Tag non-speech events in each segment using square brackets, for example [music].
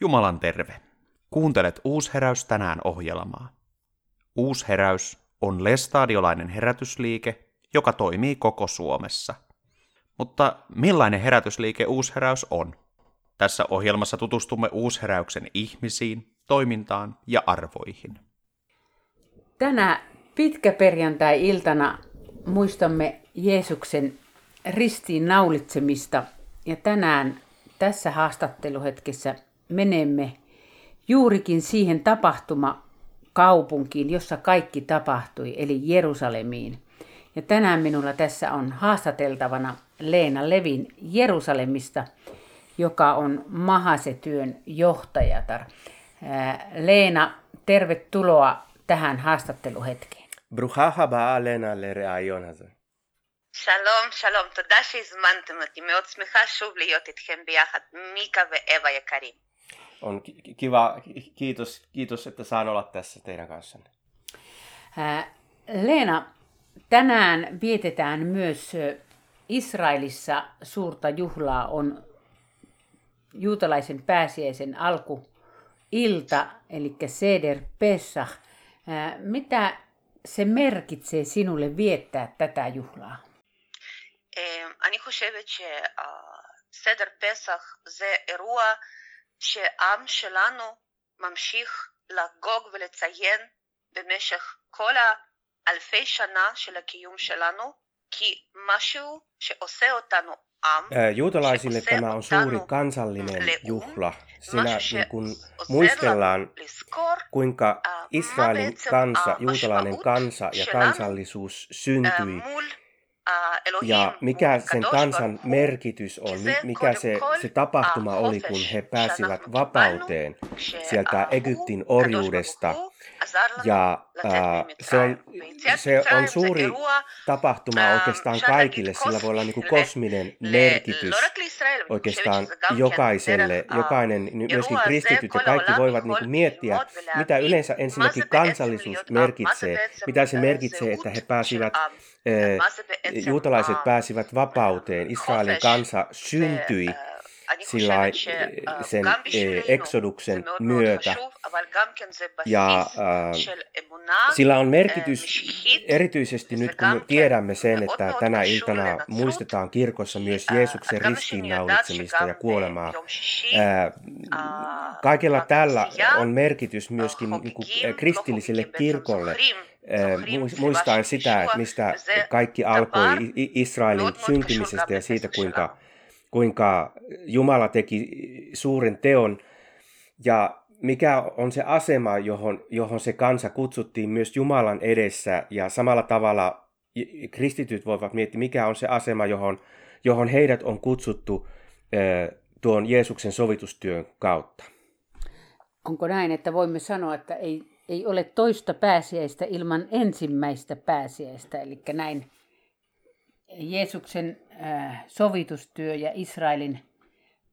Jumalan terve. Kuuntelet Uusheräys tänään ohjelmaa. Uusheräys on lestadiolainen herätysliike, joka toimii koko Suomessa. Mutta millainen herätysliike Uusheräys on? Tässä ohjelmassa tutustumme Uusheräyksen ihmisiin, toimintaan ja arvoihin. Tänä pitkäperjantai-iltana muistamme Jeesuksen ristiin naulitsemista ja tänään tässä haastatteluhetkessä menemme juurikin siihen tapahtuma kaupunkiin, jossa kaikki tapahtui, eli Jerusalemiin. Ja tänään minulla tässä on haastateltavana Leena Levin Jerusalemista, joka on Mahasetyön johtajatar. Leena, tervetuloa tähän haastatteluhetkeen. ברוכה הבאה, לנה, לראיון הזה. שלום, שלום, תודה שהזמנתם אותי, מאוד שמחה שוב להיות איתכם ביחד, מיקה ואווה יקרים. On ki- kiva, kiitos, kiitos, että saan olla tässä teidän kanssanne. Ää, Leena, tänään vietetään myös ö, Israelissa suurta juhlaa, on juutalaisen pääsiäisen alkuilta, eli Seder Pesach. Ää, Mitä se merkitsee sinulle viettää tätä juhlaa? אה, אני חושבת שסדר פסח זה אירוע שהעם שלנו ממשיך לחגוג ולציין במשך כל האלפי שנה של הקיום שלנו, כי משהו שעושה אותנו עם, Juutalaisille tämä on suuri kansallinen juhla. Siinä niin kun muistellaan, kuinka Israelin kansa, juutalainen kansa ja kansallisuus syntyi ja mikä sen kansan merkitys on, mikä se, se tapahtuma oli, kun he pääsivät vapauteen sieltä Egyptin orjuudesta. Ja äh, se, on, se on suuri tapahtuma oikeastaan kaikille, sillä voi olla niin kuin kosminen merkitys oikeastaan jokaiselle. Jokainen, myöskin kristityt ja kaikki voivat niin kuin miettiä, mitä yleensä ensinnäkin kansallisuus merkitsee, mitä se merkitsee, että he pääsivät Eh, eh, juutalaiset pääsivät vapauteen. Israelin kansa syntyi sillä eh, sen eksoduksen myötä. Ja sillä on merkitys erityisesti nyt, kun tiedämme sen, että tänä iltana muistetaan kirkossa myös Jeesuksen ristiinnaulitsemista ja kuolemaa. Kaikella tällä on merkitys myöskin niin kristilliselle kirkolle Äh, muistaen sitä, että mistä kaikki alkoi Israelin syntymisestä ja siitä, kuinka, kuinka Jumala teki suuren teon. Ja mikä on se asema, johon, johon se kansa kutsuttiin myös Jumalan edessä? Ja samalla tavalla kristityt voivat miettiä, mikä on se asema, johon, johon heidät on kutsuttu äh, tuon Jeesuksen sovitustyön kautta. Onko näin, että voimme sanoa, että ei ei ole toista pääsiäistä ilman ensimmäistä pääsiäistä. Eli näin Jeesuksen äh, sovitustyö ja Israelin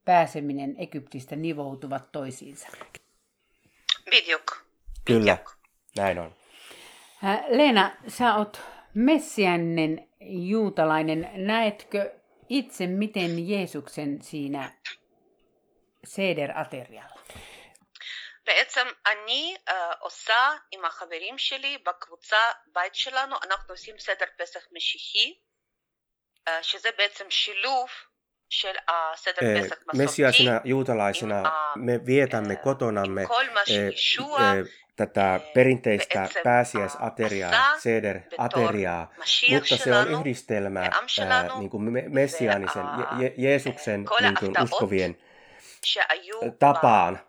pääseminen Egyptistä nivoutuvat toisiinsa. Vidjuk. Kyllä, näin on. Äh, Leena, sä oot messiännen juutalainen. Näetkö itse, miten Jeesuksen siinä seder-aterialla? בעצם אני אה, עושה עם החברים שלי בקבוצה בית שלנו, אנחנו עושים סדר פסח משיחי, אה, שזה בעצם שילוב של הסדר Eh, פסח מסורתי, Messiaisina juutalaisina עם me vietämme ה- kotonamme עם כל מה eh, שישוע eh, tätä perinteistä בעצם pääsiäisateriaa, עשה Seder-ateriaa, בתור משיח mutta se on שלנו, yhdistelmä העם ää, שלנו, niin kuin me- messiaanisen, Je- Je- Jeesuksen כל niin kuin ההפתעות uskovien שהיו tapaan, ב-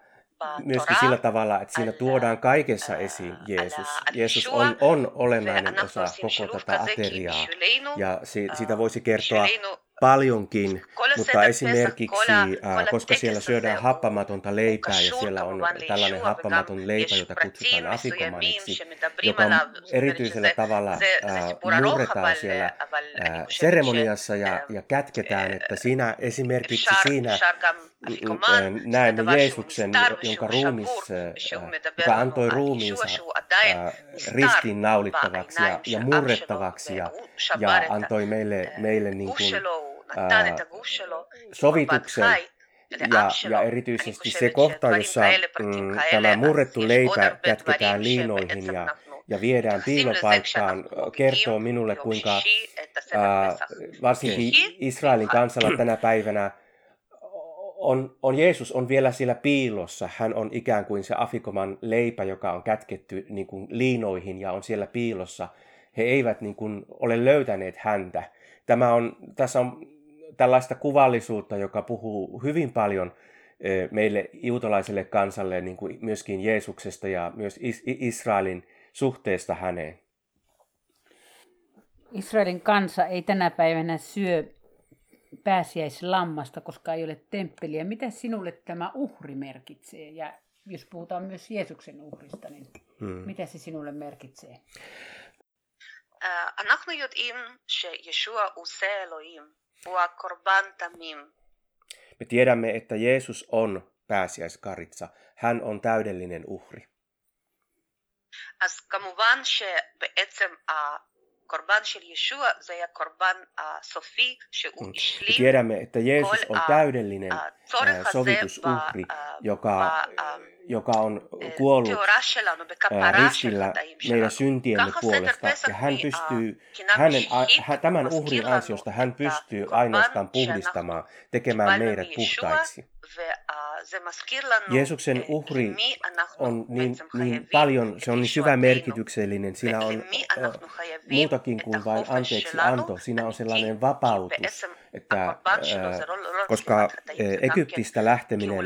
myöskin sillä tavalla, että siinä tuodaan kaikessa esiin Jeesus. Jeesus on, on olennainen osa koko tätä ateriaa. Ja si, sitä voisi kertoa paljonkin, mutta esimerkiksi, koska siellä syödään happamatonta leipää ja siellä on tällainen happamaton leipä, jota kutsutaan afikomaniksi, joka erityisellä tavalla murretaan siellä seremoniassa ja, ja kätketään, että siinä esimerkiksi siinä niin, eh, näemme Jeesuksen, jonka ruumis, eh, eh, joka antoi ruumiinsa ristiinnaulittavaksi ja, ja murrettavaksi ja, ja antoi meille, meille niin kuin, äh, sovituksen ja, ja erityisesti se kohta, jossa mm, tämä murrettu leipä kätketään liinoihin ja, ja viedään piilopaikkaan, kertoo minulle, kuinka äh, varsinkin Israelin kansalla tänä päivänä on, on Jeesus on vielä siellä piilossa. Hän on ikään kuin se afikoman leipä, joka on kätketty niin kuin liinoihin ja on siellä piilossa. He eivät niin kuin ole löytäneet häntä. Tämä on, tässä on tällaista kuvallisuutta, joka puhuu hyvin paljon meille juutalaiselle kansalle niin kuin myöskin Jeesuksesta ja myös Israelin suhteesta häneen. Israelin kansa ei tänä päivänä syö pääsiäislammasta, koska ei ole temppeliä. Mitä sinulle tämä uhri merkitsee? Ja jos puhutaan myös Jeesuksen uhrista, niin hmm. mitä se sinulle merkitsee? אנחנו יודעים שישוע הוא שא אלוהים, הוא הקורבן תמים. Me tiedämme, että Jeesus on pääsiäiskaritsa. Hän on täydellinen uhri. אז כמובן שבעצם הקורבן של ישוע זה היה קורבן סופי שהוא השלים Tiedämme, että Jeesus on täydellinen sovitusuhri, joka, joka on kuollut ristillä meidän syntiemme puolesta. Ja hän pystyy, hänen, tämän uhrin ansiosta hän pystyy ainoastaan puhdistamaan, tekemään meidät puhtaiksi. Jeesuksen uhri on niin, niin paljon, se on niin syvä merkityksellinen. Siinä on muutakin kuin vain anteeksi anto. Siinä on sellainen vapautus, että, koska Egyptistä lähteminen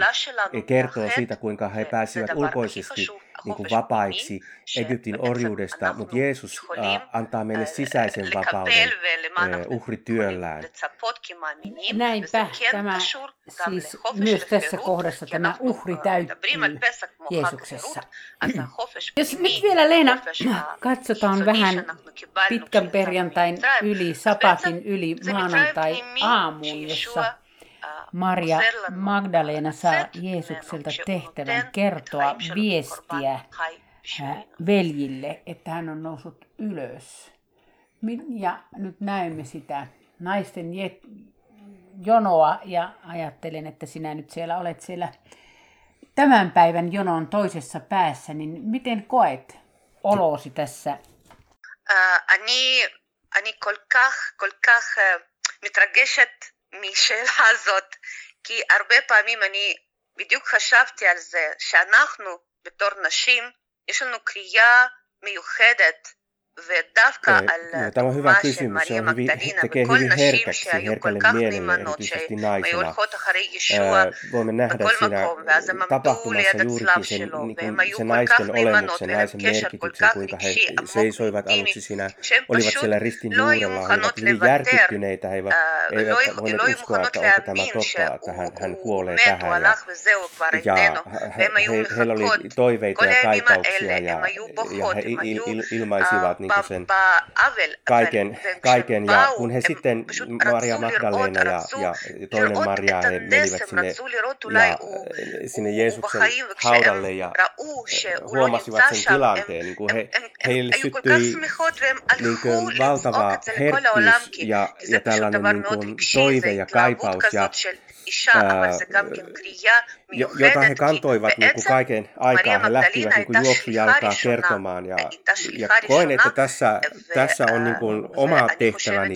kertoo siitä, kuinka he pääsivät ulkoisesti niin kuin vapaiksi Egyptin orjuudesta, mutta Jeesus äh, antaa meille sisäisen vapauden uhrityöllään. Näinpä tämä siis myös tässä kohdassa tämä uhri täyttyy Jeesuksessa. Jos nyt vielä Leena [clears throat] katsotaan vähän pitkän perjantain yli, sapatin yli maanantai aamuun, jossa Maria Magdalena saa Jeesukselta tehtävän kertoa viestiä veljille, että hän on noussut ylös. Ja nyt näemme sitä naisten jonoa ja ajattelen, että sinä nyt siellä olet siellä tämän päivän jonon toisessa päässä, niin miten koet olosi tässä? אני, אני כל כך, כל כך מתרגשת משאלה [laughs] הזאת, כי הרבה פעמים אני בדיוק חשבתי על זה, שאנחנו בתור נשים, יש לנו קריאה מיוחדת Ei, tämä on hyvä kysymys. Se on hyvin, tekee hyvin herkäksi, herkälle mielelle, erityisesti naisena. Äh, voimme nähdä siinä tapahtumassa juurikin sen, niin kuin, se naisten olemuksen, naisen merkityksen, kuinka he seisoivat aluksi siinä, olivat siellä ristin juurella, he olivat hyvin järkyttyneitä, he eivät, eivät voineet uskoa, että onko tämä totta, että hän, hän kuolee tähän. Ja, ja he, he, heillä oli toiveita ja taitauksia ja, ja he ilmaisivat niin kuin sen kaiken, kaiken. Ja kun he sitten, Maria Magdalena ja, ja toinen Maria, he menivät sinne, ja, eh, sinne Jeesuksen haudalle ja eh, huomasivat sen tilanteen. Niin kuin he, heille syttyi niin kuin valtava herkkyys ja, ja tällainen niin kuin toive ja kaipaus. Ja, jota he kantoivat niin kuin kaiken aikaa. He lähtivät niin kuin juoksujalkaa kertomaan. Ja, ja koen, että tässä, tässä on niin kuin oma tehtäväni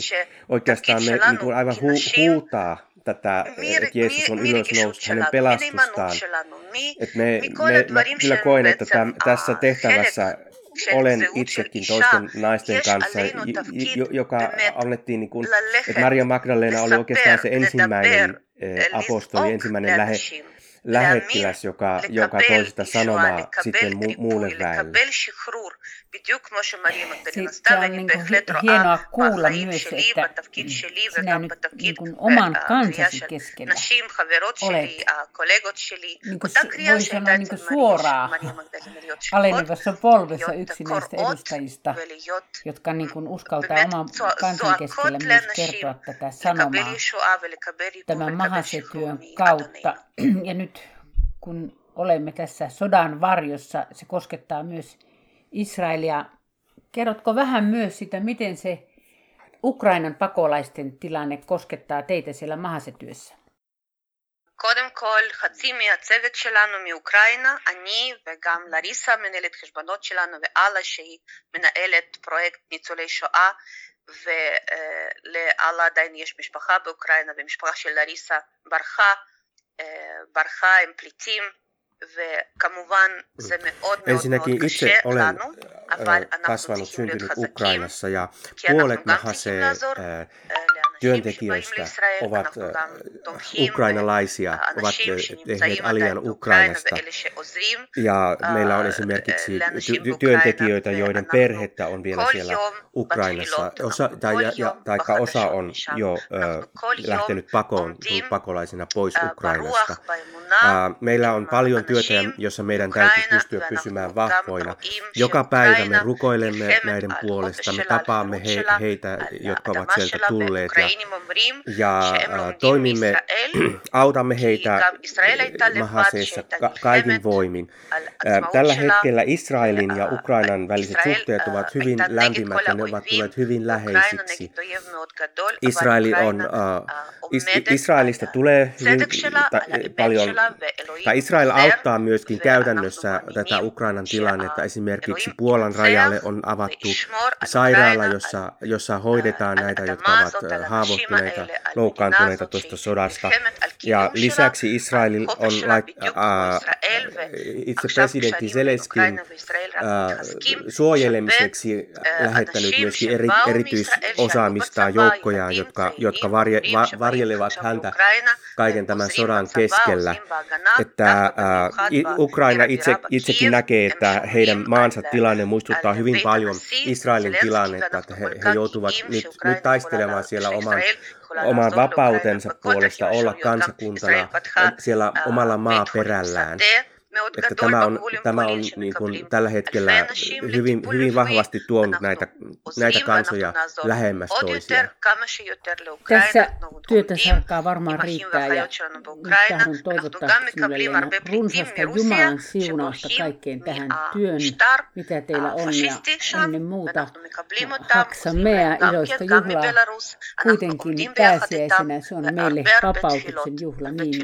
oikeastaan me niin kuin aivan hu, huutaa tätä, että Jeesus on ylös noussut hänen pelastustaan. Että me, me, mä kyllä koen, että täm, tässä tehtävässä olen itsekin toisten naisten kanssa, joka annettiin, niin kuin, että Maria Magdalena oli oikeastaan se ensimmäinen apostoli, ensimmäinen lähe, lähettiläs, joka, joka toi sitä sanomaa sitten mu- muulle väelle. Se on niin kuin hienoa kuulla myös, että sinä nyt niin kuin oman kansasi keskellä olet, niin kuin, voi sanoa niin kuin suoraan alenevassa polvessa yksi näistä edustajista, jotka niin kuin uskaltaa oman kansan keskellä myös kertoa tätä sanomaa tämän mahasetyön kautta. Ja nyt kun olemme tässä sodan varjossa, se koskettaa myös Israelia. Kerrotko vähän myös sitä, miten se Ukrainan pakolaisten tilanne koskettaa teitä siellä mahasetyössä? קודם כל, חצי מהצוות שלנו מאוקראינה, אני וגם לריסה, מנהלת חשבונות שלנו, ואללה שהיא מנהלת פרויקט ניצולי שואה, ולאללה עדיין יש משפחה באוקראינה, ומשפחה של לריסה ברחה, ברחה עם פליטים, וכמובן זה מאוד מאוד מאוד קשה לנו, אבל אנחנו צריכים להיות חזקים, כי אנחנו גם צריכים לעזור työntekijöistä ovat ukrainalaisia, ovat tehneet alian Ukrainasta. Ja meillä on esimerkiksi ty- työntekijöitä, joiden perhettä on vielä siellä Ukrainassa, osa, tai, ja, taikka osa on jo lähtenyt pakoon, pakolaisina pois Ukrainasta. Meillä on paljon työtä, jossa meidän täytyy pystyä pysymään vahvoina. Joka päivä me rukoilemme näiden puolesta, me tapaamme he, heitä, jotka ovat sieltä tulleet ja ja toimimme, [clears throat] autamme heitä Mahaseessa kaikin voimin. Tällä hetkellä Israelin ja Ukrainan väliset suhteet ovat hyvin lämpimät ja ne ovat tulleet hyvin läheisiksi. Israeli on, uh, Israelista tulee hyvin ta, paljon, tai Israel auttaa myöskin käytännössä tätä Ukrainan tilannetta. Esimerkiksi Puolan rajalle on avattu sairaala, jossa, jossa hoidetaan näitä, jotka ovat haavoittuneita loukkaantuneita, loukkaantuneita tuosta sodasta. Ja lisäksi Israel on lait, äh, itse presidentti Zelenskin suojelemiseksi lähettänyt myöskin eri, erityisosaamista joukkoja, jotka, jotka varje, va, varjelevat häntä kaiken tämän sodan keskellä. Että äh, Ukraina itse, itsekin näkee, että heidän maansa tilanne muistuttaa hyvin paljon Israelin tilannetta, että he, he joutuvat nyt, nyt taistelemaan siellä oman oman vapautensa puolesta olla kansakuntana siellä omalla maaperällään. Että tämä on, tämä on niin kuin tällä hetkellä hyvin, hyvin vahvasti tuonut näitä, näitä kansoja lähemmäs toisiaan. Tässä työtä sarkaa varmaan riittää ja tahdon toivottaa sinulle Leena runsasta Jumalan siunausta kaikkeen tähän työn, mitä teillä on ja ennen muuta haksamea iloista juhlaa. Kuitenkin pääsiäisenä se on meille vapautuksen juhla niin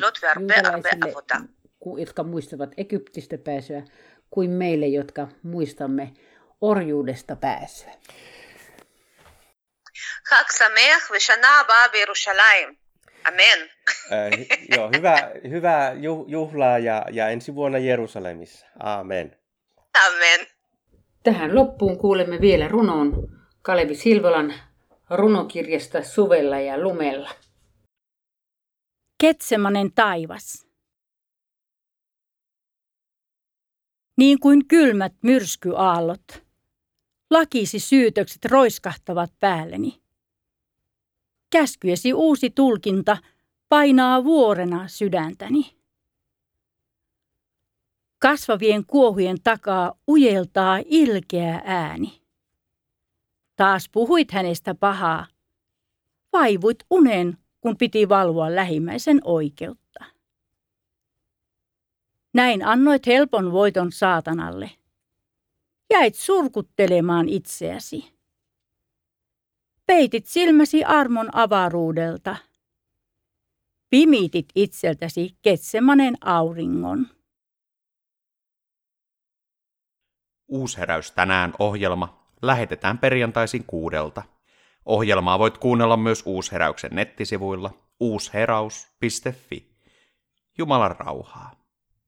juutalaisille jotka muistavat Egyptistä pääsyä, kuin meille, jotka muistamme orjuudesta pääsyä. Chag Sameach Jerusalem. Amen. Äh, joo, hyvää, hyvää juhlaa ja, ja ensi vuonna Jerusalemissa. Amen. Amen. Tähän loppuun kuulemme vielä runon Kalevi Silvolan runokirjasta Suvella ja Lumella. Ketsemanen taivas. Niin kuin kylmät myrskyaallot. Lakisi syytökset roiskahtavat päälleni. Käskyesi uusi tulkinta painaa vuorena sydäntäni. Kasvavien kuohujen takaa ujeltaa ilkeä ääni. Taas puhuit hänestä pahaa. Vaivuit unen, kun piti valvoa lähimmäisen oikeutta. Näin annoit helpon voiton saatanalle. Jäit surkuttelemaan itseäsi. Peitit silmäsi armon avaruudelta. Pimitit itseltäsi ketsemanen auringon. Uusheräys tänään ohjelma lähetetään perjantaisin kuudelta. Ohjelmaa voit kuunnella myös Uusheräyksen nettisivuilla uusheraus.fi. Jumalan rauhaa.